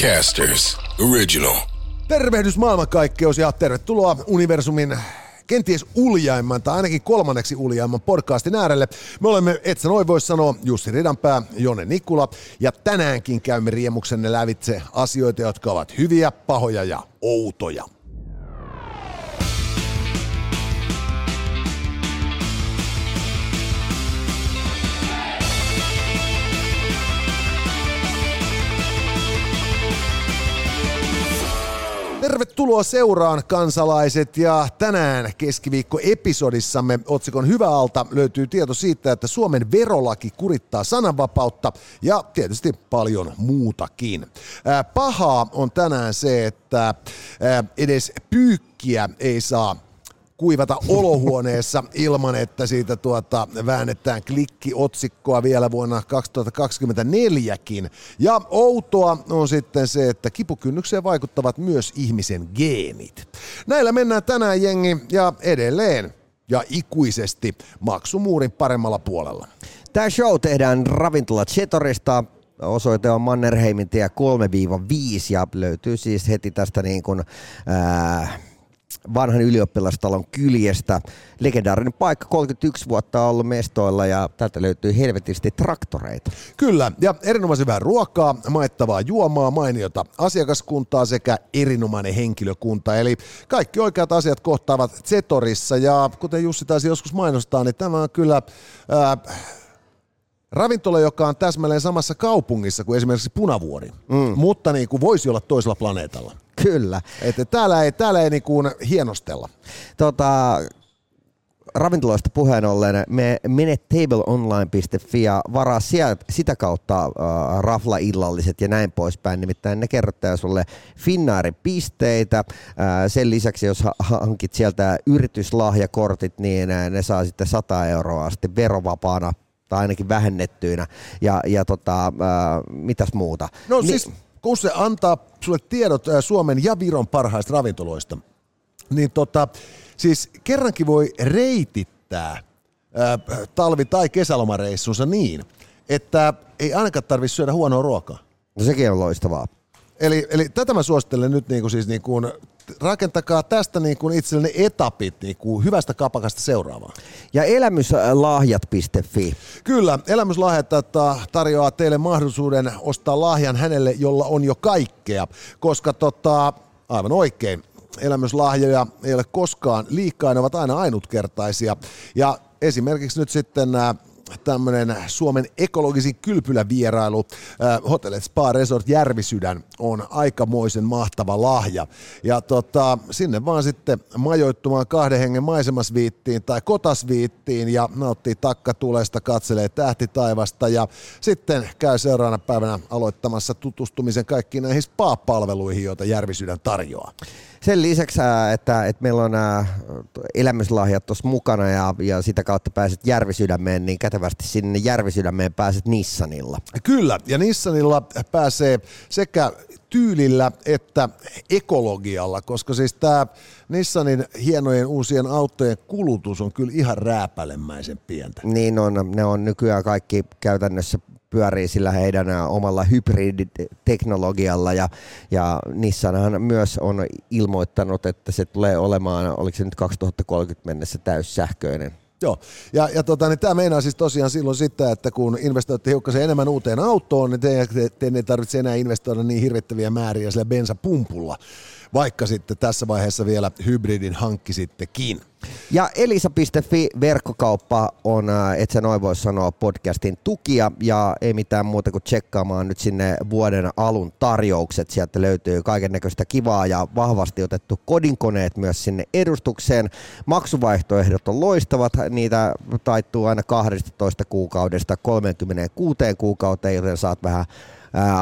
Podcasters Original. Tervehdys maailmankaikkeus ja tervetuloa universumin kenties uljaimman tai ainakin kolmanneksi uljaimman podcastin äärelle. Me olemme, et sä noin voi sanoa, Jussi Ridanpää, Jone Nikula ja tänäänkin käymme riemuksenne lävitse asioita, jotka ovat hyviä, pahoja ja outoja. Tervetuloa seuraan kansalaiset ja tänään keskiviikko-episodissamme otsikon Hyvä alta löytyy tieto siitä, että Suomen verolaki kurittaa sananvapautta ja tietysti paljon muutakin. Pahaa on tänään se, että edes pyykkiä ei saa kuivata olohuoneessa ilman, että siitä tuota väännetään klikkiotsikkoa vielä vuonna 2024kin. Ja outoa on sitten se, että kipukynnykseen vaikuttavat myös ihmisen geenit. Näillä mennään tänään jengi ja edelleen ja ikuisesti maksumuurin paremmalla puolella. Tämä show tehdään ravintola Chetorista, osoite on Mannerheimin tie 3-5 ja löytyy siis heti tästä niin kuin, ää, vanhan ylioppilastalon kyljestä. Legendaarinen paikka, 31 vuotta ollut mestoilla ja täältä löytyy helvetisti traktoreita. Kyllä, ja erinomaisen hyvää ruokaa, maittavaa juomaa, mainiota asiakaskuntaa sekä erinomainen henkilökunta. Eli kaikki oikeat asiat kohtaavat Zetorissa ja kuten Jussi taisi joskus mainostaa, niin tämä on kyllä... Ää, ravintola, joka on täsmälleen samassa kaupungissa kuin esimerkiksi Punavuori, mm. mutta niin kuin voisi olla toisella planeetalla. Kyllä. Että täällä ei, täällä ei niin kuin hienostella. Tota, ravintoloista puheen ollen, me mene tableonline.fi ja varaa sieltä, sitä kautta äh, rafla-illalliset ja näin poispäin. Nimittäin ne kerrottaa sulle Finnaarin pisteitä. Äh, sen lisäksi, jos hankit sieltä yrityslahjakortit, niin äh, ne saa sitten 100 euroa sitten verovapaana tai ainakin vähennettyinä. Ja, ja tota, äh, mitäs muuta? No niin, siis kun se antaa sulle tiedot Suomen ja Viron parhaista ravintoloista, niin tota, siis kerrankin voi reitittää ää, talvi- tai kesälomareissunsa niin, että ei ainakaan tarvitse syödä huonoa ruokaa. No sekin on loistavaa. Eli, eli tätä mä suosittelen nyt niin kuin siis niin kuin rakentakaa tästä niin kuin itsellenne etapit niin kuin hyvästä kapakasta seuraavaan. Ja elämyslahjat.fi. Kyllä, elämyslahjat tarjoaa teille mahdollisuuden ostaa lahjan hänelle, jolla on jo kaikkea, koska tota, aivan oikein, elämyslahjoja ei ole koskaan liikaa, ne ovat aina ainutkertaisia. Ja esimerkiksi nyt sitten nämä tämmöinen Suomen ekologisin kylpylävierailu Hotel Spa Resort Järvisydän on aikamoisen mahtava lahja. Ja tota, sinne vaan sitten majoittumaan kahden hengen maisemasviittiin tai kotasviittiin ja nauttii takkatulesta, katselee tähtitaivasta ja sitten käy seuraavana päivänä aloittamassa tutustumisen kaikkiin näihin spa-palveluihin, joita Järvisydän tarjoaa. Sen lisäksi, että, että meillä on elämyslahjat tuossa mukana ja, ja sitä kautta pääset Järvisydämeen, niin kätevästi sinne Järvisydämeen pääset Nissanilla. Kyllä, ja Nissanilla pääsee sekä tyylillä että ekologialla, koska siis tämä Nissanin hienojen uusien autojen kulutus on kyllä ihan rääpälemäisen pientä. Niin on, ne on nykyään kaikki käytännössä pyörii sillä heidän omalla hybriditeknologialla ja, ja Nissanhan myös on ilmoittanut, että se tulee olemaan, oliko se nyt 2030 mennessä täyssähköinen. Joo, ja, ja tota, niin tämä meinaa siis tosiaan silloin sitä, että kun investoitte hiukkasen enemmän uuteen autoon, niin te, te, te ei tarvitse enää investoida niin hirvittäviä määriä sillä bensapumpulla, vaikka sitten tässä vaiheessa vielä hybridin hankkisittekin. Ja elisa.fi verkkokauppa on, äh, et sä noin voi sanoa, podcastin tukia ja ei mitään muuta kuin tsekkaamaan nyt sinne vuoden alun tarjoukset. Sieltä löytyy kaiken näköistä kivaa ja vahvasti otettu kodinkoneet myös sinne edustukseen. Maksuvaihtoehdot on loistavat, niitä taittuu aina 12 kuukaudesta 36 kuukauteen, joten saat vähän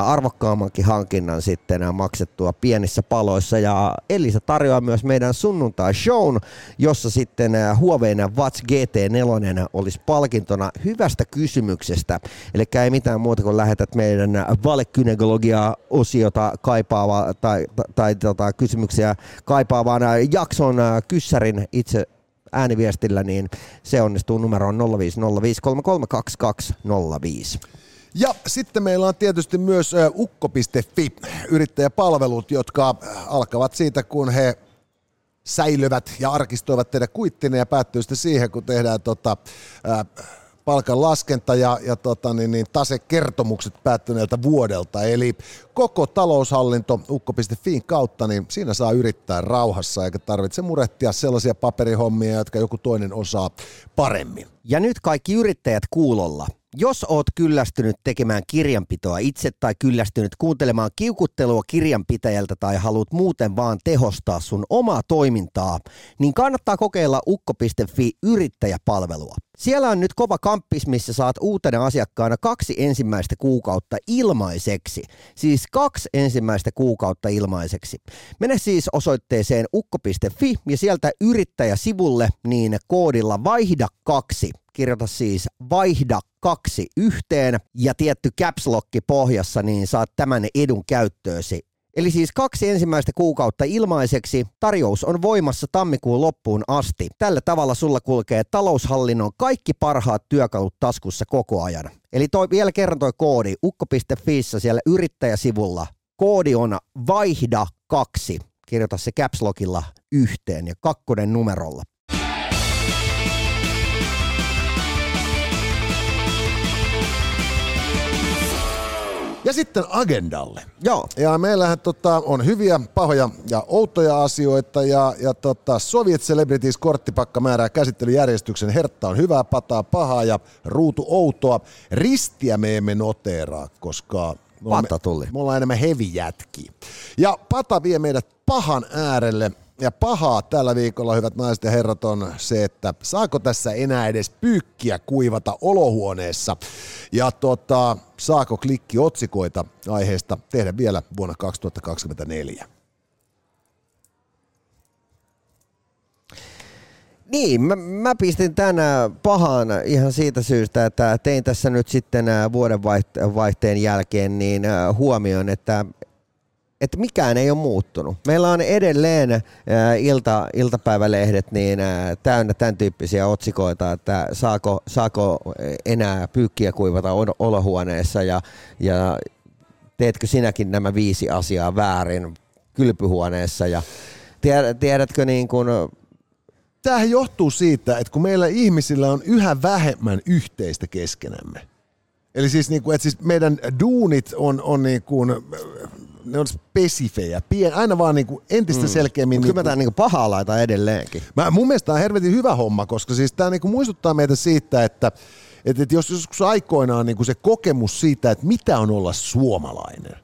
arvokkaammankin hankinnan sitten maksettua pienissä paloissa. Ja Elisa tarjoaa myös meidän sunnuntai-shown, jossa sitten huoveina Vats GT4 olisi palkintona hyvästä kysymyksestä. Eli ei mitään muuta kuin lähetät meidän valekynekologia-osiota kaipaava tai, tai, tai tota, kysymyksiä kaipaavaan jakson kyssärin itse ääniviestillä, niin se onnistuu numeroon 0505332205. Ja sitten meillä on tietysti myös ukko.fi yrittäjäpalvelut, jotka alkavat siitä, kun he säilyvät ja arkistoivat teidän kuittinen ja päättyy sitten siihen, kun tehdään tota, ää, palkan laskenta ja, ja tota, niin, niin, tasekertomukset päättyneeltä vuodelta. Eli koko taloushallinto ukko.fiin kautta, niin siinä saa yrittää rauhassa eikä tarvitse murehtia sellaisia paperihommia, jotka joku toinen osaa paremmin. Ja nyt kaikki yrittäjät kuulolla. Jos oot kyllästynyt tekemään kirjanpitoa itse tai kyllästynyt kuuntelemaan kiukuttelua kirjanpitäjältä tai haluat muuten vaan tehostaa sun omaa toimintaa, niin kannattaa kokeilla ukko.fi yrittäjäpalvelua. Siellä on nyt kova kamppis, missä saat uutena asiakkaana kaksi ensimmäistä kuukautta ilmaiseksi. Siis kaksi ensimmäistä kuukautta ilmaiseksi. Mene siis osoitteeseen ukko.fi ja sieltä yrittäjäsivulle niin koodilla vaihda kaksi kirjoita siis vaihda kaksi yhteen ja tietty caps lock pohjassa, niin saat tämän edun käyttöösi. Eli siis kaksi ensimmäistä kuukautta ilmaiseksi. Tarjous on voimassa tammikuun loppuun asti. Tällä tavalla sulla kulkee taloushallinnon kaikki parhaat työkalut taskussa koko ajan. Eli toi, vielä kerran toi koodi ukko.fi siellä yrittäjäsivulla. Koodi on vaihda kaksi. Kirjoita se caps lockilla yhteen ja kakkonen numerolla. Ja sitten agendalle. Joo. Ja meillähän tota, on hyviä, pahoja ja outoja asioita ja, ja tota, Soviet Celebrities korttipakka määrää käsittelyjärjestyksen. Hertta on hyvää, pataa pahaa ja ruutu outoa. Ristiä me emme noteeraa, koska me Pata tuli. me ollaan enemmän heavy Ja Pata vie meidät pahan äärelle ja pahaa tällä viikolla, hyvät naiset ja herrat, on se, että saako tässä enää edes pyykkiä kuivata olohuoneessa. Ja tota, saako klikki otsikoita aiheesta tehdä vielä vuonna 2024. Niin, mä, mä pistin tänään pahan ihan siitä syystä, että tein tässä nyt sitten ää, vuodenvaihteen jälkeen niin ää, huomioon, että että mikään ei ole muuttunut. Meillä on edelleen ää, ilta, iltapäivälehdet niin ää, täynnä tämän tyyppisiä otsikoita, että saako, saako enää pyykkiä kuivata ol- olohuoneessa ja, ja teetkö sinäkin nämä viisi asiaa väärin kylpyhuoneessa ja tiedät, tiedätkö niin kuin, Tämähän johtuu siitä, että kun meillä ihmisillä on yhä vähemmän yhteistä keskenämme. Eli siis, niin kuin, että siis meidän duunit on, on niin kuin, ne on spesifejä, pien, aina vaan niin kuin entistä mm. selkeämmin. kyllä mä niin tää niin pahaa laita edelleenkin. Mä, mun mielestä tämä on helvetin hyvä homma, koska siis tämä niinku muistuttaa meitä siitä, että et, et jos joskus aikoinaan niinku se kokemus siitä, että mitä on olla suomalainen,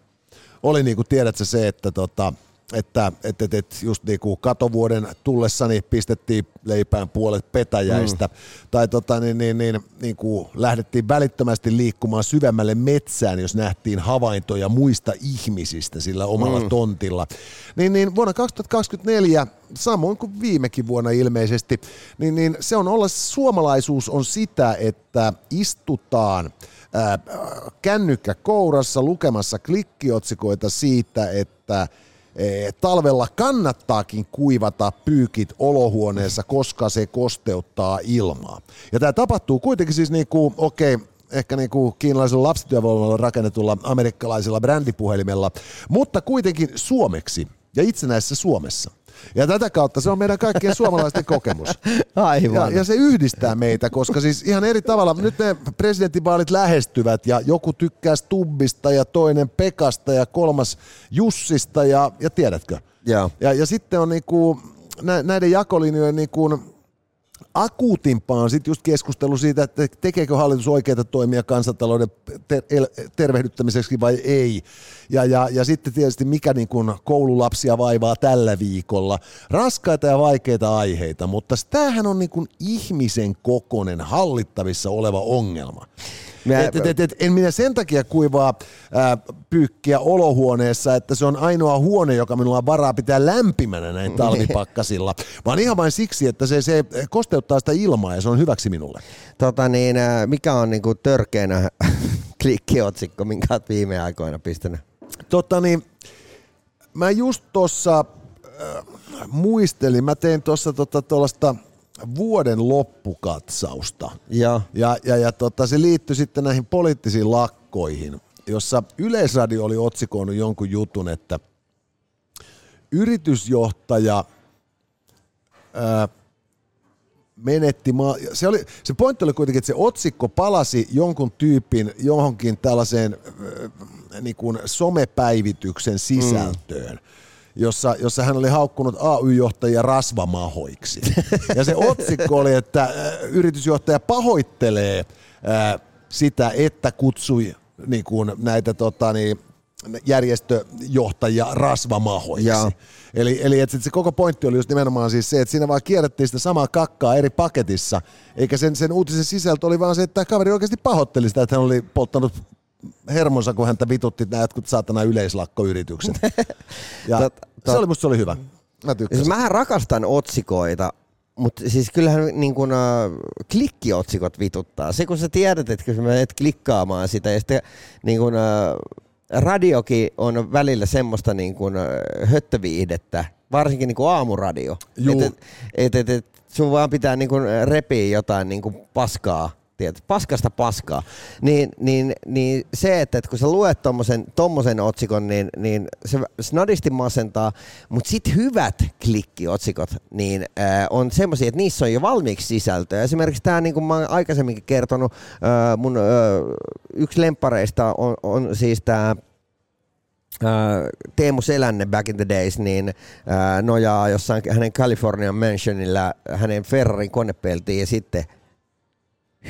oli niinku, tiedätkö se, että tota, että et, et, et just niinku katovuoden tullessani pistettiin leipään puolet petäjäistä, mm. tai tota, niin, niin, niin, niin kuin lähdettiin välittömästi liikkumaan syvemmälle metsään, jos nähtiin havaintoja muista ihmisistä sillä omalla mm. tontilla. Niin, niin vuonna 2024, samoin kuin viimekin vuonna ilmeisesti, niin, niin se on olla, suomalaisuus on sitä, että istutaan ää, kännykkä kourassa lukemassa klikkiotsikoita siitä, että talvella kannattaakin kuivata pyykit olohuoneessa, koska se kosteuttaa ilmaa. Ja tämä tapahtuu kuitenkin siis niin kuin, okei, okay, ehkä niin kuin kiinalaisella lapsityövoimalla rakennetulla amerikkalaisella brändipuhelimella, mutta kuitenkin suomeksi ja itsenäisessä Suomessa. Ja tätä kautta se on meidän kaikkien suomalaisten kokemus. Aivan. Ja, ja se yhdistää meitä, koska siis ihan eri tavalla, nyt ne presidentinvaalit lähestyvät ja joku tykkää Stubbista ja toinen Pekasta ja kolmas Jussista ja, ja tiedätkö? Joo. Ja, ja sitten on niinku, nä, näiden jakolinjojen niinku, akuutimpaa on sitten just keskustelu siitä, että tekeekö hallitus oikeita toimia kansantalouden ter- tervehdyttämiseksi vai ei. Ja, ja, ja sitten tietysti mikä niin kuin koululapsia vaivaa tällä viikolla. Raskaita ja vaikeita aiheita, mutta tämähän on niin kuin ihmisen kokonen hallittavissa oleva ongelma. Mä- Et, et, et, et, en minä sen takia kuivaa ää, pyykkiä olohuoneessa, että se on ainoa huone, joka minulla on varaa pitää lämpimänä näin talvipakkasilla, vaan ihan vain siksi, että se, se kosteuttaa sitä ilmaa ja se on hyväksi minulle. Tota niin, mikä on niinku törkeänä klikkiotsikko, minkä oot viime aikoina pistänyt? Tota niin, mä just tuossa äh, muistelin, mä tein tuossa tota, tuollaista vuoden loppukatsausta. Joo. Ja, ja, ja tota, se liittyi sitten näihin poliittisiin lakkoihin. jossa Yleisradio oli otsikoinut jonkun jutun, että yritysjohtaja ää, menetti, ma- se, oli, se pointti oli kuitenkin, että se otsikko palasi jonkun tyypin johonkin tällaiseen äh, niin kuin somepäivityksen sisältöön. Mm jossa, jossa hän oli haukkunut AY-johtajia rasvamahoiksi. Ja se otsikko oli, että äh, yritysjohtaja pahoittelee äh, sitä, että kutsui niin kuin näitä tota, niin, järjestöjohtajia rasvamahoiksi. Ja. Eli, eli että se koko pointti oli just nimenomaan siis se, että siinä vaan kierrättiin sitä samaa kakkaa eri paketissa, eikä sen, sen uutisen sisältö oli vaan se, että kaveri oikeasti pahoitteli sitä, että hän oli polttanut hermonsa, kun häntä vitutti nämä jotkut saatana yleislakkoyritykset. Ja tot, tot. se oli musta se oli hyvä. Mä Siis mähän rakastan otsikoita, mutta siis kyllähän niin kun, äh, klikkiotsikot vituttaa. Se kun sä tiedät, että kun sä menet klikkaamaan sitä ja sitten niin kun, äh, radiokin on välillä semmoista niin kuin höttöviihdettä, varsinkin niin aamuradio. Että et, et, et, sun vaan pitää niin repiä jotain niin paskaa tiedät, paskasta paskaa, niin, niin, niin se, että, että kun sä luet tommosen, tommosen otsikon, niin, niin se snadisti masentaa, mutta sitten hyvät klikkiotsikot, niin äh, on semmoisia, että niissä on jo valmiiksi sisältöä. Esimerkiksi tämä, niin kuin mä oon aikaisemminkin kertonut, äh, mun äh, yksi lempareista on, on siis tämä Teemu Selänne back in the days niin nojaa jossain hänen Californian Mansionilla hänen Ferrarin konepeltiin ja sitten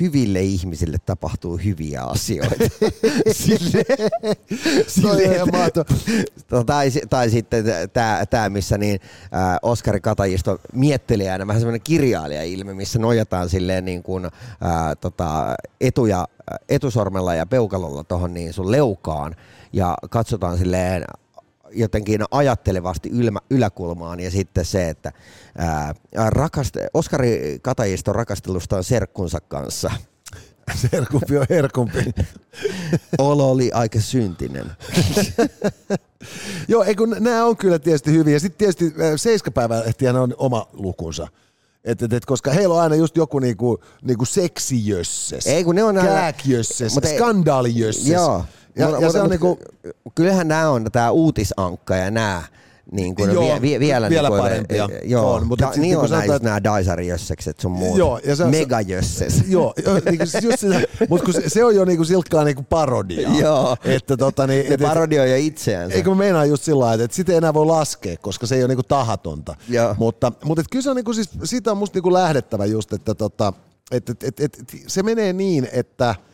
hyville ihmisille tapahtuu hyviä asioita. sille, sille, tai, tai sitten tämä, missä niin, äh, Oskari Katajisto miettelijänä vähän semmoinen kirjailija-ilme, missä nojataan silleen niin kuin, äh, tota, etuja, etusormella ja peukalolla tuohon niin sun leukaan ja katsotaan silleen jotenkin ajattelevasti ylmä, yläkulmaan ja sitten se, että ää, rakast, Oskari Katajiston rakastelusta on serkkunsa kanssa. Serkumpi on herkumpi. Olo oli aika syntinen. Joo, ei kun nämä on kyllä tietysti hyviä. Sitten tietysti seiskapäivälehtihän on oma lukunsa. Et, et, et, koska heillä on aina just joku niinku, niinku seksijösses, ei, kun ne on kääkjösses, skandaalijösses. Joo, ja, ja se on niinku... Kyllähän nämä on tämä uutisankka ja nämä niin kuin joo, vie, vie, vielä, vielä niin parempia. Joo, on, mutta niin niin on näin just nämä Daisari-jössekset sun muut. Joo, ja se, Megajösses. Joo, niin kuin, just sitä, mutta kun se, se on jo niin kuin silkkaa niin kuin parodia. joo, että, tota, niin, et, parodioi jo itseänsä. Eikö mä meinaa just sillä lailla, että sitä ei enää voi laskea, koska se ei ole niin kuin tahatonta. Joo. Mutta, mutta et kyllä se on niin kuin, siis, siitä on musta niin kuin lähdettävä just, että tota, et, et, et, et, se menee niin, että –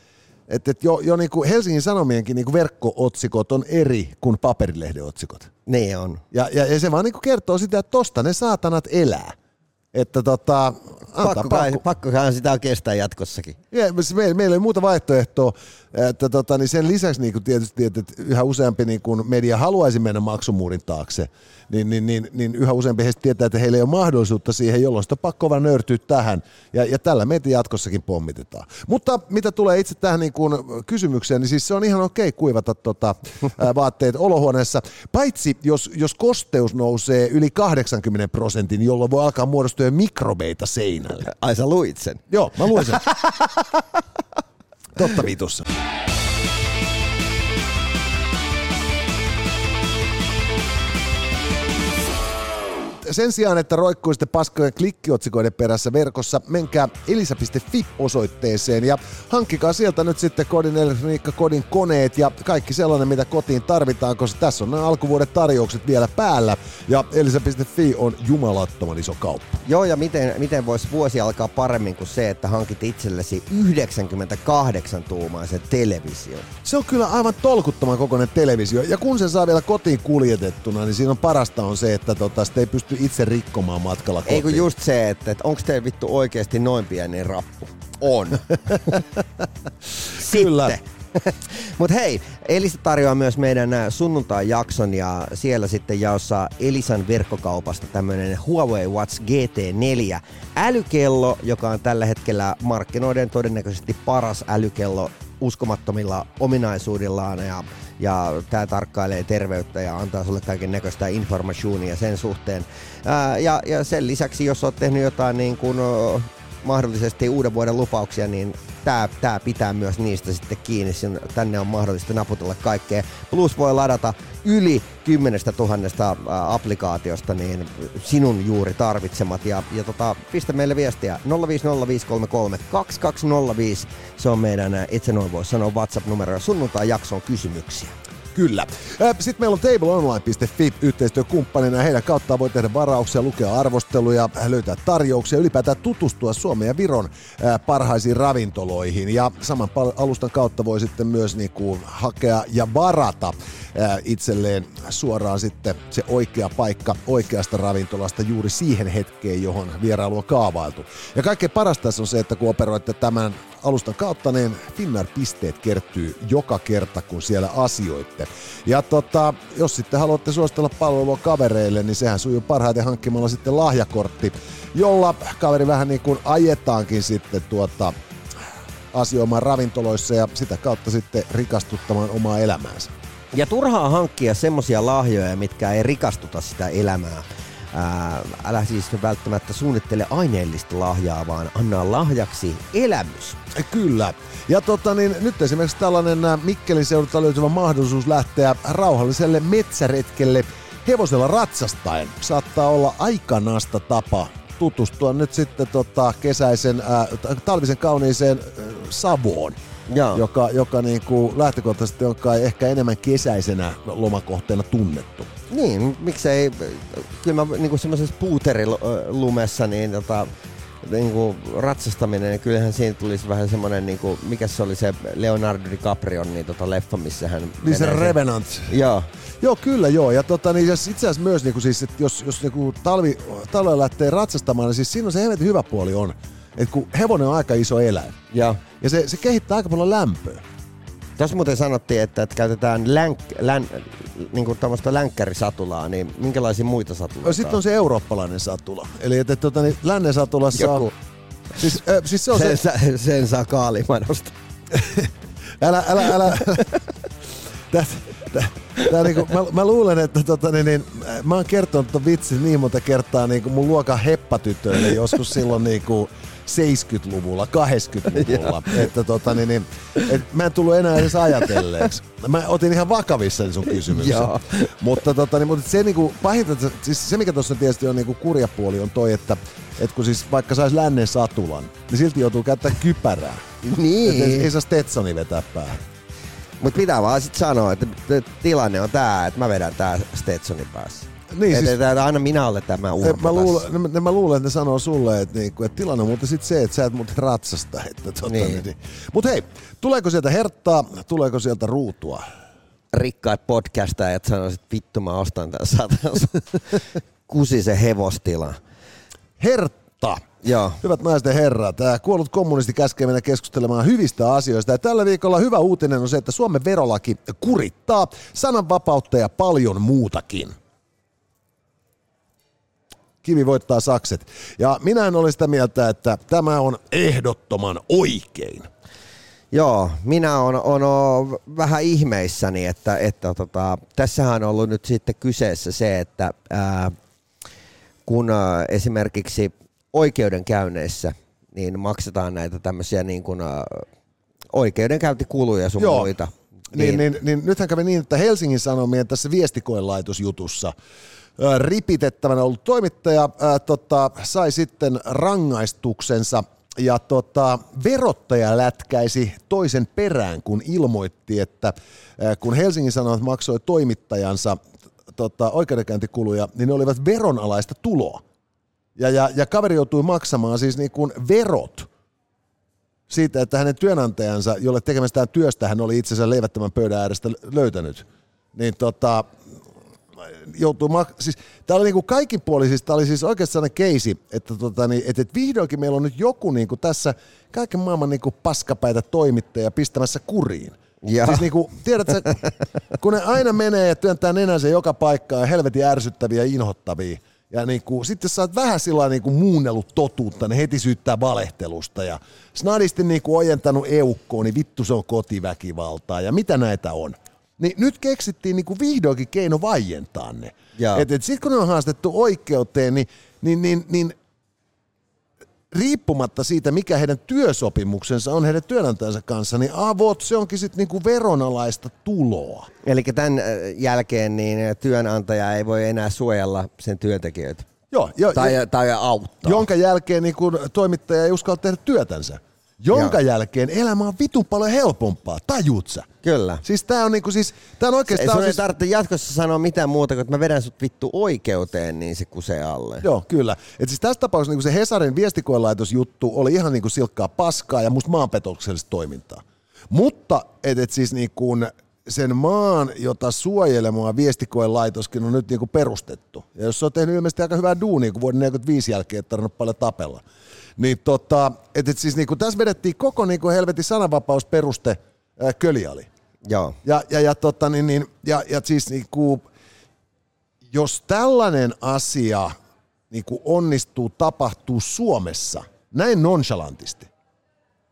että et jo, jo niin kuin Helsingin Sanomienkin niin kuin verkko-otsikot on eri kuin paperilehden otsikot. Ne on. Ja, ja, ja se vaan niin kuin kertoo sitä, että tosta ne saatanat elää. Että tota, pakko, pakko. pakkohan sitä kestää jatkossakin. Ja, meillä, meillä ei muuta vaihtoehtoa. Että tota, niin sen lisäksi niin kuin tietysti, että yhä useampi niin kuin media haluaisi mennä maksumuurin taakse – niin, niin, niin, niin yhä useampi heistä tietää, että heillä ei ole mahdollisuutta siihen, jolloin sitä pakko vaan nöyrtyä tähän. Ja, ja tällä meitä jatkossakin pommitetaan. Mutta mitä tulee itse tähän niin kuin kysymykseen, niin siis se on ihan okei kuivata tota, vaatteet olohuoneessa. Paitsi jos, jos kosteus nousee yli 80 prosentin, jolloin voi alkaa muodostua mikrobeita seinälle. Ai sä luit sen? Joo, mä luin sen. Totta vitussa. Sen sijaan, että roikkuisitte paskojen klikkiotsikoiden perässä verkossa, menkää elisa.fi osoitteeseen ja hankkikaa sieltä nyt sitten kodin elektroniikka, kodin koneet ja kaikki sellainen, mitä kotiin tarvitaan, koska tässä on nämä alkuvuoden tarjoukset vielä päällä ja elisa.fi on jumalattoman iso kauppa. Joo, ja miten, miten voisi vuosi alkaa paremmin kuin se, että hankit itsellesi 98 tuumaisen television. Se on kyllä aivan tolkuttoman kokoinen televisio ja kun sen saa vielä kotiin kuljetettuna, niin siinä on parasta on se, että tota, sitä ei pysty itse rikkomaan matkalla kotiin. Ei kun just se, että, että onko teillä vittu oikeasti noin pieni rappu? On. Kyllä. Mutta hei, Elisa tarjoaa myös meidän äh, sunnuntai-jakson ja siellä sitten jaossa Elisan verkkokaupasta tämmöinen Huawei Watch GT4 älykello, joka on tällä hetkellä markkinoiden todennäköisesti paras älykello uskomattomilla ominaisuudellaan ja ja tämä tarkkailee terveyttä ja antaa sulle kaiken näköistä informatioonia sen suhteen. Ää, ja, ja sen lisäksi, jos olet tehnyt jotain niin kuin, mahdollisesti uuden vuoden lupauksia, niin tämä, tämä pitää myös niistä sitten kiinni. Sin- Tänne on mahdollista naputella kaikkea. Plus voi ladata yli 10 000 applikaatiosta niin sinun juuri tarvitsemat. Ja, ja tota, pistä meille viestiä 050533205. Se on meidän, ää, itse noin voi sanoa WhatsApp-numero sunnuntai jakson kysymyksiä. Kyllä. Sitten meillä on tableonline.fi yhteistyökumppanina. Heidän kauttaan voi tehdä varauksia, lukea arvosteluja, löytää tarjouksia, ylipäätään tutustua Suomen ja Viron parhaisiin ravintoloihin. Ja saman alustan kautta voi sitten myös niinku hakea ja varata itselleen suoraan sitten se oikea paikka oikeasta ravintolasta juuri siihen hetkeen, johon vierailu on kaavailtu. Ja kaikkein parasta tässä on se, että kun operoitte tämän alustan kautta, niin Finnair-pisteet kertyy joka kerta, kun siellä asioitte. Ja tota, jos sitten haluatte suositella palvelua kavereille, niin sehän sujuu parhaiten hankkimalla sitten lahjakortti, jolla kaveri vähän niin kuin ajetaankin sitten tuota asioimaan ravintoloissa ja sitä kautta sitten rikastuttamaan omaa elämäänsä. Ja turhaa hankkia semmosia lahjoja, mitkä ei rikastuta sitä elämää. Ää, älä siis välttämättä suunnittele aineellista lahjaa, vaan anna lahjaksi elämys. Kyllä. Ja tota, niin, nyt esimerkiksi tällainen Mikkelin seudulta löytyvä mahdollisuus lähteä rauhalliselle metsäretkelle hevosella ratsastaen. Saattaa olla aikanasta tapa tutustua nyt sitten tota, kesäisen, ää, talvisen kauniiseen ä, Savoon. Joo. joka, joka niin kuin lähtökohtaisesti on kai ehkä enemmän kesäisenä lomakohteena tunnettu. Niin, miksei, kyllä mä niinku semmoisessa puuterilumessa, niin tota, niinku ratsastaminen, niin kyllähän siinä tulisi vähän semmoinen, niinku, mikä se oli se Leonardo DiCaprion niin tota leffa, missä hän Niin se Revenant. Joo, Joo, kyllä joo. Ja tota, niin, jos itse asiassa myös, niin kuin siis, että jos, jos niin kuin talvi, talvella lähtee ratsastamaan, niin siis siinä on se helvetin hyvä puoli on, että kun hevonen on aika iso eläin, joo. ja se, se kehittää aika paljon lämpöä. Tässä muuten sanottiin, että, että käytetään länk, län, niinku tämmöistä länkkärisatulaa, niin minkälaisia muita satuloita Sitten on se eurooppalainen satula. Eli että, että tota, niin, lännen satulassa Joku. on... Siis, äh, siis se on se... sen, se, sen saa kaalimanosta. Älä, älä, älä. Tää, tää, tää niinku, mä, mä, luulen, että tota, niin, niin, mä oon kertonut ton vitsin niin monta kertaa niin kuin mun luokan heppatytöille joskus silloin niin kuin 70-luvulla, 80-luvulla. että tota, niin, niin, et mä en tullut enää edes ajatelleeksi. Mä otin ihan vakavissa sun kysymyksen. Joo. mutta, tota, niin, mutta se niinku, pahinta, siis se mikä tuossa tietysti on niinku kurja puoli on toi, että et kun siis vaikka sais lännen satulan, niin silti joutuu käyttämään kypärää. Niin. Et ei, ei saa Stetsoni vetää päähän. Mutta pitää vaan sit sanoa, että tilanne on tää, että mä vedän tää Stetsonin päässä. Niin, et, siis- et, aina minä olen tämä urpo mä, luulen, tässä. ne, mä luulen, että ne sanoo sulle, että, niinku, että tilanne on mutta sitten se, että sä et muuten ratsasta. Että, tota, Niin. niin. Niin. Mutta hei, tuleeko sieltä herttaa, tuleeko sieltä ruutua? Rikkaat podcastajat sanoisit, että vittu mä ostan tän saatan kusisen hevostila. Hertta! Joo. Hyvät naiset ja herrat, tämä kuollut kommunisti käskee meidän keskustelemaan hyvistä asioista. Ja tällä viikolla hyvä uutinen on se, että Suomen verolaki kurittaa sananvapautta ja paljon muutakin. Kivi voittaa sakset. Ja minä en ole sitä mieltä, että tämä on ehdottoman oikein. Joo, minä on, on, on vähän ihmeissäni, että, että tota, tässähän on ollut nyt sitten kyseessä se, että ää, kun ää, esimerkiksi oikeudenkäynneissä niin maksetaan näitä tämmöisiä niin kuin, ää, oikeudenkäyntikuluja sun Joo. muita. Niin, niin, niin, nythän kävi niin, että Helsingin Sanomien tässä viestikoelaitosjutussa ripitettävänä ollut toimittaja ää, tota, sai sitten rangaistuksensa ja tota, verottaja lätkäisi toisen perään, kun ilmoitti, että ää, kun Helsingin Sanomat maksoi toimittajansa tota, oikeudenkäyntikuluja, niin ne olivat veronalaista tuloa. Ja, ja, ja kaveri joutui maksamaan siis niin kuin verot siitä, että hänen työnantajansa, jolle tekemästään työstä hän oli itsensä leivättömän pöydän äärestä löytänyt, niin tota, joutuu mak- siis, tämä oli niinku kaikin puolin, siis tämä oli siis oikeasti sellainen keisi, että, tota, niin, että, että vihdoinkin meillä on nyt joku niinku tässä kaiken maailman niinku paskapäitä toimittaja pistämässä kuriin. Ja. Siis niinku, tiedätkö, kun ne aina menee ja työntää nenänsä joka paikkaan ja helvetin ärsyttäviä ja inhottavia, ja niinku, sitten jos sä oot vähän sillä lailla niinku muunnellut totuutta, ne heti syyttää valehtelusta ja snadisti niinku ojentanut eukkoon, niin vittu se on kotiväkivaltaa ja mitä näitä on. Niin nyt keksittiin niinku vihdoinkin keino vaientaa ne. Joo. Et, et sit kun ne on haastettu oikeuteen, niin, niin, niin, niin riippumatta siitä, mikä heidän työsopimuksensa on heidän työnantajansa kanssa, niin avot, se onkin sitten niinku veronalaista tuloa. Eli tämän äh, jälkeen niin työnantaja ei voi enää suojella sen työntekijöitä. Joo, jo, tai, jo, tai auttaa. Jonka jälkeen niin kun toimittaja ei uskalla tehdä työtänsä. Jonka Joo. jälkeen elämä on vitun paljon helpompaa, tajuut sä? Kyllä. Siis tää on niinku siis, tää on oikeastaan... Ei siis... ei tarvitse jatkossa sanoa mitään muuta, kun mä vedän sut vittu oikeuteen, niin se kusee alle. Joo, kyllä. Et siis tässä tapauksessa niinku se Hesarin viestikoelaitos-juttu oli ihan niinku silkkaa paskaa ja musta maanpetoksellista toimintaa. Mutta et, et siis niinku sen maan, jota suojelemaan viestikoen laitoskin on nyt niinku perustettu. Ja jos se on tehnyt ilmeisesti aika hyvää duunia, kun vuoden 1945 jälkeen tarvinnut paljon tapella. Niin tota, et, et siis niinku tässä vedettiin koko niinku helvetin sananvapausperuste ää, köliali. Joo. Ja, ja, ja, tota, niin, niin, ja, ja siis niinku, jos tällainen asia niinku onnistuu tapahtuu Suomessa näin nonchalantisti,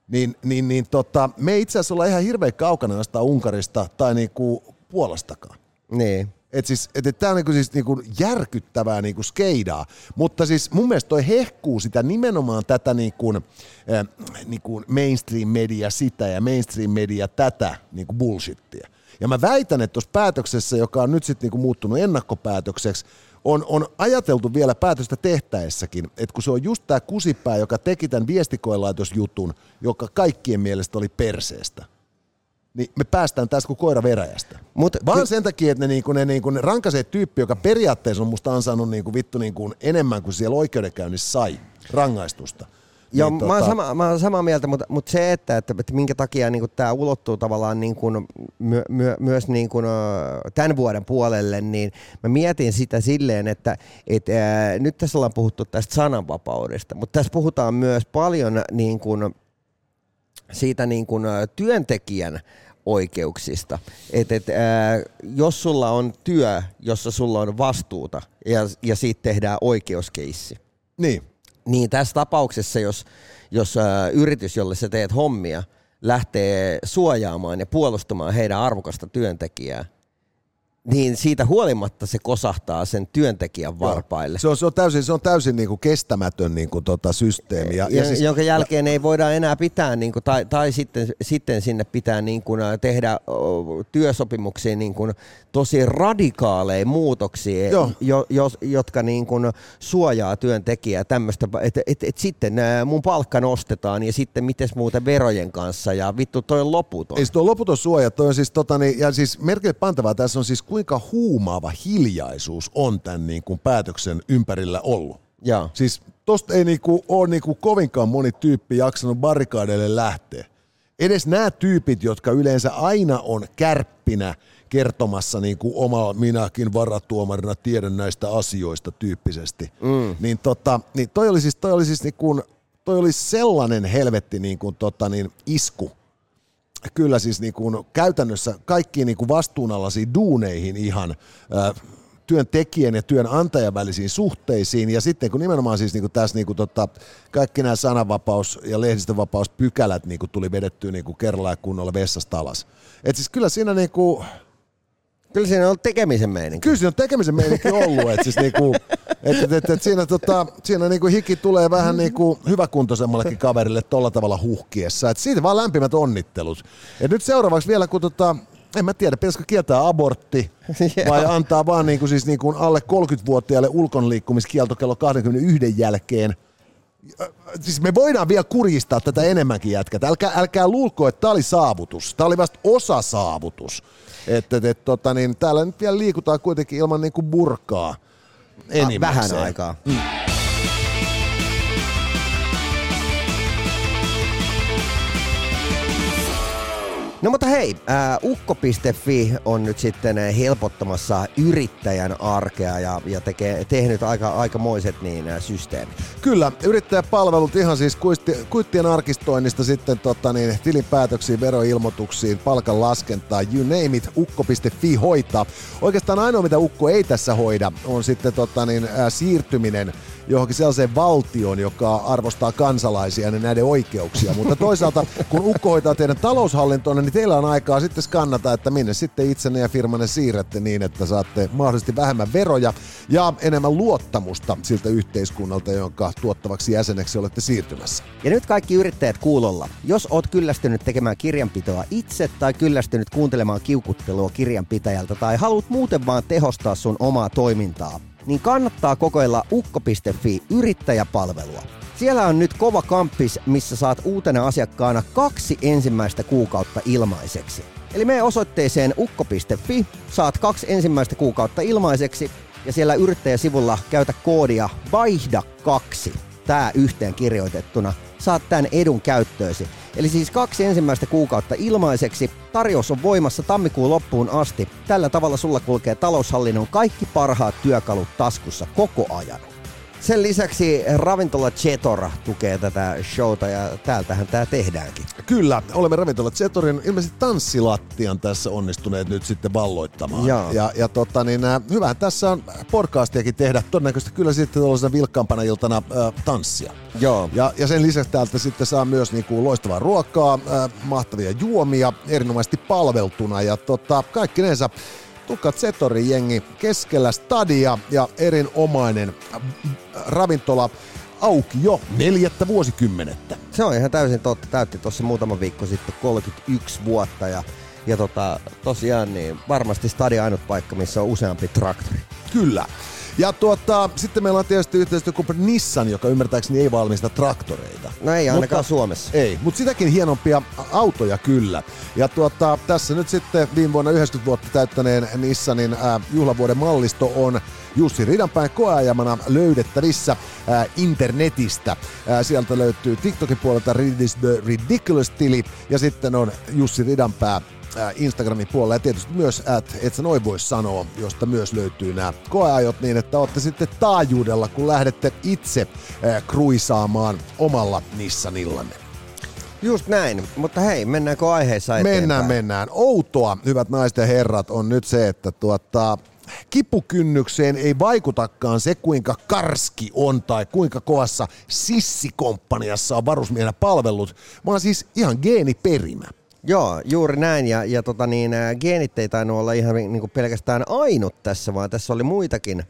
niin, niin, niin tota, me itse asiassa ollaan ihan hirveän kaukana jostain Unkarista tai niinku Puolastakaan. Niin. Et siis, et, et tämä on niinku siis niinku järkyttävää niinku skeidaa, mutta siis mun mielestä toi hehkuu sitä nimenomaan tätä niinku, äh, niinku mainstream media sitä ja mainstream media tätä niinku bullshittia. Ja mä väitän, että tuossa päätöksessä, joka on nyt sitten niinku muuttunut ennakkopäätökseksi, on, on ajateltu vielä päätöstä tehtäessäkin, että kun se on just tämä kusipää, joka teki tämän viestikoelaitosjutun, joka kaikkien mielestä oli perseestä, niin me päästään tässä kuin koira veräjästä. Mut, Vaan ky- sen takia, että ne, niinku, ne, niinku, ne rankaseet tyyppi, joka periaatteessa on musta ansainnut niinku, vittu niinku, enemmän kuin siellä oikeudenkäynnissä sai rangaistusta. Joo, niin, mä, oon tota... sama, mä oon samaa mieltä, mutta, mutta se, että, että, että minkä takia niin tämä ulottuu tavallaan niin kuin, my, my, myös niin kuin, tämän vuoden puolelle, niin mä mietin sitä silleen, että et, ää, nyt tässä ollaan puhuttu tästä sananvapaudesta, mutta tässä puhutaan myös paljon niin kuin, siitä niin kuin, työntekijän oikeuksista. Et, et, ää, jos sulla on työ, jossa sulla on vastuuta ja, ja siitä tehdään oikeuskeissi, niin niin tässä tapauksessa, jos, jos ä, yritys, jolle sä teet hommia, lähtee suojaamaan ja puolustamaan heidän arvokasta työntekijää, niin siitä huolimatta se kosahtaa sen työntekijän varpaille. Se on, se on täysin, se on täysin niin kuin kestämätön niin kuin tota systeemi. Ja, ja, ja siis, jonka jälkeen ja, ei voida enää pitää, niin kuin, tai, tai sitten, sitten sinne pitää niin kuin, tehdä työsopimuksiin niin kuin, tosi radikaaleja muutoksia, jo, jo, jotka niin kuin, suojaa työntekijää tämmöistä, että et, et, sitten mun palkka nostetaan ja sitten miten muuten verojen kanssa ja vittu toi on loputon. Ei se on loputon suoja, toi on siis, tota, niin, ja siis merkille pantavaa tässä on siis kuinka huumaava hiljaisuus on tämän niin kuin päätöksen ympärillä ollut. Ja. Siis tosta ei niin kuin, ole niin kuin kovinkaan moni tyyppi jaksanut barrikaadeille lähteä. Edes nämä tyypit, jotka yleensä aina on kärppinä kertomassa niin kuin oma minäkin varatuomarina tiedän näistä asioista tyyppisesti, mm. niin, tota, niin toi oli siis, toi oli siis niin kuin, toi oli sellainen helvetti niin kuin, tota, niin isku kyllä siis niin kuin käytännössä kaikkiin niin kuin vastuunalaisiin duuneihin ihan äh, työntekijän ja työnantajan välisiin suhteisiin, ja sitten kun nimenomaan siis niin kuin tässä niin kuin tota, kaikki nämä sananvapaus- ja lehdistönvapauspykälät niin kuin tuli vedettyä niin kuin kerralla ja kunnolla vessasta alas. Et siis kyllä siinä niin kuin, Kyllä siinä on tekemisen meininki. Kyllä siinä on tekemisen meininki ollut. että siis niinku, et, et, et, et siinä, tota, siinä niinku hiki tulee vähän niinku hyväkuntoisemmallekin kaverille tolla tavalla huhkiessa. Et siitä vaan lämpimät onnittelut. Et nyt seuraavaksi vielä, kun tota, en mä tiedä, pitäisikö kieltää abortti vai antaa vaan niinku, siis niinku alle 30-vuotiaille ulkonliikkumiskielto kello 21 jälkeen. Siis me voidaan vielä kurjistaa tätä enemmänkin jätkät. Älkää, älkää luulko, että tämä oli saavutus. Tämä oli vasta osa saavutus. Että et, et, tota, niin, täällä nyt vielä liikutaan kuitenkin ilman niin kuin burkaa. Vähän aikaa. Mm. No mutta hei, äh, ukko.fi on nyt sitten helpottamassa yrittäjän arkea ja, ja tekee, tehnyt aika, aikamoiset niin, äh, systeemit. Kyllä, yrittäjäpalvelut ihan siis kuitti, kuittien arkistoinnista sitten tota, niin, tilinpäätöksiin, veroilmoituksiin, palkan laskentaa, you name it, ukko.fi hoitaa. Oikeastaan ainoa mitä ukko ei tässä hoida on sitten tota, niin, äh, siirtyminen johonkin sellaiseen valtioon, joka arvostaa kansalaisia ja näiden oikeuksia. Mutta toisaalta, kun Ukko hoitaa teidän taloushallintoon, niin teillä on aikaa sitten skannata, että minne sitten itsenne ja firmanne siirrätte niin, että saatte mahdollisesti vähemmän veroja ja enemmän luottamusta siltä yhteiskunnalta, jonka tuottavaksi jäseneksi olette siirtymässä. Ja nyt kaikki yrittäjät kuulolla. Jos oot kyllästynyt tekemään kirjanpitoa itse tai kyllästynyt kuuntelemaan kiukuttelua kirjanpitäjältä tai haluat muuten vaan tehostaa sun omaa toimintaa, niin kannattaa kokeilla ukko.fi yrittäjäpalvelua. Siellä on nyt kova kamppis, missä saat uutena asiakkaana kaksi ensimmäistä kuukautta ilmaiseksi. Eli me osoitteeseen ukko.fi, saat kaksi ensimmäistä kuukautta ilmaiseksi ja siellä yrittäjäsivulla käytä koodia vaihda kaksi, tää yhteen kirjoitettuna, saat tämän edun käyttöösi. Eli siis kaksi ensimmäistä kuukautta ilmaiseksi. Tarjous on voimassa tammikuun loppuun asti. Tällä tavalla sulla kulkee taloushallinnon kaikki parhaat työkalut taskussa koko ajan. Sen lisäksi ravintola Chetora tukee tätä showta ja täältähän tämä tehdäänkin. Kyllä, olemme ravintola Zetorin ilmeisesti tanssilattian tässä onnistuneet nyt sitten valloittamaan. Joo. Ja, ja tota, niin, äh, hyvähän tässä on podcastiakin tehdä. Todennäköisesti kyllä sitten tuollaisena vilkkaampana iltana äh, tanssia. Joo. Ja, ja sen lisäksi täältä sitten saa myös niinku loistavaa ruokaa, äh, mahtavia juomia, erinomaisesti palveltuna ja tota, kaikkinensa Tukka Zetorin jengi keskellä stadia ja erinomainen äh, ravintola auki jo neljättä vuosikymmenettä. Se on ihan täysin totta. Täytti tuossa muutama viikko sitten 31 vuotta ja, ja tota, tosiaan niin varmasti Stadi ainut paikka, missä on useampi traktori. Kyllä. Ja tuota, sitten meillä on tietysti yhteistyökumppani Nissan, joka ymmärtääkseni ei valmista traktoreita. No ei ainakaan Suomessa. Ei, mutta sitäkin hienompia autoja kyllä. Ja tuota, tässä nyt sitten viime vuonna 90 vuotta täyttäneen Nissanin äh, juhlavuoden mallisto on Jussi Ridanpään koeajamana löydettävissä äh, internetistä. Äh, sieltä löytyy TikTokin puolelta Ridis the Ridiculous-tili ja sitten on Jussi Ridanpää Instagramin puolella ja tietysti myös at, et sä noin voi sanoa, josta myös löytyy nämä koeajot niin, että olette sitten taajuudella, kun lähdette itse äh, kruisaamaan omalla Nissanillanne. Just näin, mutta hei, mennäänkö aiheessa eteenpäin? Mennään, mennään. Outoa, hyvät naiset ja herrat, on nyt se, että tuota, kipukynnykseen ei vaikutakaan se, kuinka karski on tai kuinka kovassa sissikomppaniassa on varusmiehenä palvellut, vaan siis ihan geeniperimä. Joo, juuri näin. Ja, ja tota niin, geenit ei tainnut olla ihan niin kuin pelkästään ainut tässä, vaan tässä oli muitakin.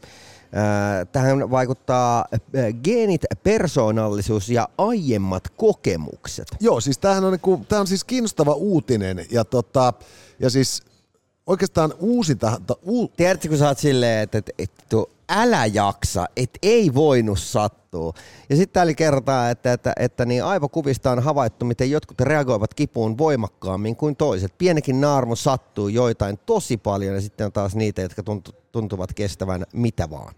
Tähän vaikuttaa geenit, persoonallisuus ja aiemmat kokemukset. Joo, siis tämähän on, niinku, tää on siis kiinnostava uutinen ja, tota, ja siis oikeastaan uusinta, ta- uu, Tiedätkö, kun sä oot silleen, että, että, että älä jaksa, että ei voinut sattua. Ja sitten täällä kerrotaan, että, että, että niin aivokuvista on havaittu, miten jotkut reagoivat kipuun voimakkaammin kuin toiset. Pienekin naarmu sattuu joitain tosi paljon ja sitten on taas niitä, jotka tuntu, tuntuvat kestävän mitä vaan.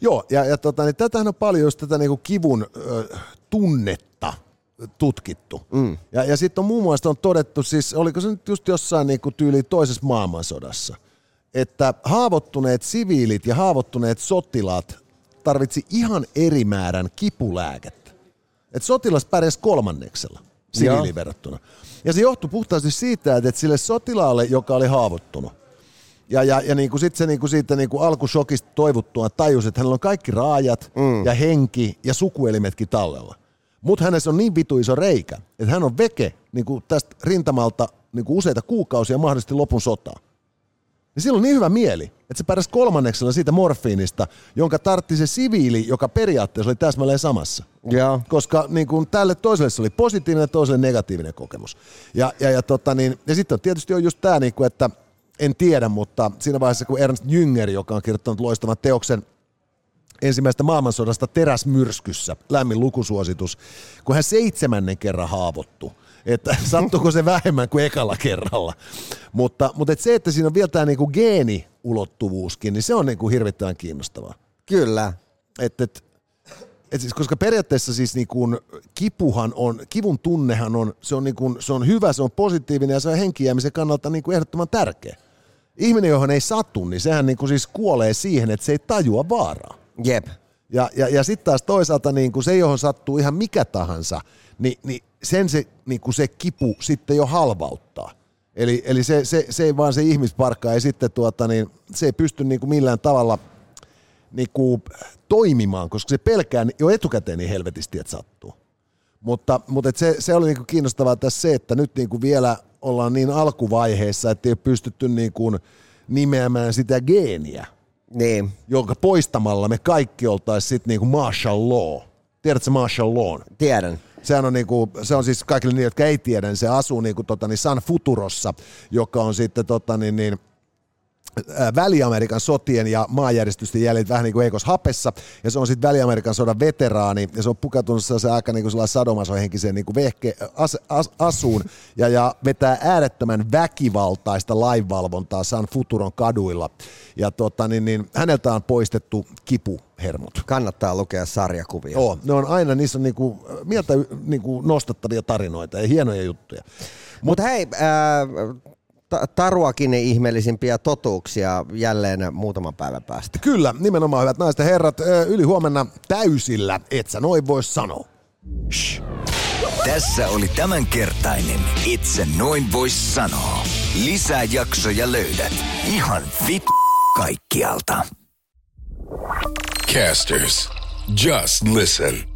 Joo, ja, ja tota, niin tätähän on paljon just tätä niinku kivun ö, tunnetta tutkittu. Mm. Ja, ja sitten on muun muassa on todettu, siis oliko se nyt just jossain niinku tyyli toisessa maailmansodassa, että haavoittuneet siviilit ja haavoittuneet sotilaat tarvitsi ihan eri määrän kipulääkettä. Et sotilas pärjäsi kolmanneksella siviiliin verrattuna. Ja se johtui puhtaasti siitä, että sille sotilaalle, joka oli haavoittunut, ja, ja, ja niin kuin sit se niin kuin siitä niin kuin alkushokista toivuttua tajusi, että hänellä on kaikki raajat mm. ja henki ja sukuelimetkin tallella. Mutta hänessä on niin vitu iso reikä, että hän on veke niin kuin tästä rintamalta niin kuin useita kuukausia mahdollisesti lopun sotaa. Ja sillä on niin hyvä mieli, että se pärjäsi kolmanneksella siitä morfiinista, jonka tartti se siviili, joka periaatteessa oli täsmälleen samassa. Joo. Koska niin kuin tälle toiselle se oli positiivinen ja toiselle negatiivinen kokemus. Ja, ja, ja, tota niin, ja sitten on tietysti on just tämä, niin kuin, että en tiedä, mutta siinä vaiheessa kun Ernst Jünger, joka on kirjoittanut loistavan teoksen ensimmäisestä maailmansodasta teräsmyrskyssä, lämmin lukusuositus, kun hän seitsemännen kerran haavoittui. Että sattuuko se vähemmän kuin ekalla kerralla. Mutta, mutta et se, että siinä on vielä tämä niinku geeniulottuvuuskin, niin se on niinku hirvittävän kiinnostavaa. Kyllä. Et, et, et siis, koska periaatteessa siis niinku kipuhan on, kivun tunnehan on, se on, niinku, se on hyvä, se on positiivinen ja se on henkijäämisen kannalta niinku ehdottoman tärkeä. Ihminen, johon ei satu, niin sehän niinku siis kuolee siihen, että se ei tajua vaaraa. Jep. Ja, ja, ja sitten taas toisaalta niin kuin se, johon sattuu ihan mikä tahansa, niin, niin sen se, niin kuin se kipu sitten jo halvauttaa. Eli, eli se, se, se ei vaan se ihmisparkka ei sitten tuota, niin se ei pysty niin kuin millään tavalla niinku, toimimaan, koska se pelkää jo etukäteen niin helvetisti, että sattuu. Mutta, mutta et se, se oli niinku kiinnostavaa tässä se, että nyt niinku vielä ollaan niin alkuvaiheessa, että ei ole pystytty niinku nimeämään sitä geeniä, Niin, jonka poistamalla me kaikki oltaisiin sitten niinku martial law. Tiedätkö martial law? tiedän. Sehän on, niinku, se on siis kaikille niille, jotka ei tiedä, niin se asuu niinku, tota, niin San Futurossa, joka on sitten tota, niin, niin, Väli-Amerikan sotien ja maanjäristysten jäljet vähän niin kuin Eikos Hapessa, ja se on sitten Väli-Amerikan sodan veteraani, ja se on pukeutunut se aika niin kuin sadomasohenkiseen niin kuin vehke, as, as, asuun, ja, ja vetää äärettömän väkivaltaista lainvalvontaa San Futuron kaduilla, ja tota, niin, niin, häneltä on poistettu kipuhermot. Kannattaa lukea sarjakuvia. Joo, ne on aina, niissä on niinku, mieltä niinku nostattavia tarinoita ja hienoja juttuja. Mutta hei, ää, ta- Taruakin ihmeellisimpiä totuuksia jälleen muutaman päivän päästä. Kyllä, nimenomaan hyvät naiset ja herrat, yli huomenna täysillä, et sä noin voi sanoa. Tässä oli tämänkertainen Itse noin vois sanoa. Lisää jaksoja löydät ihan vit kaikkialta. Casters, just listen.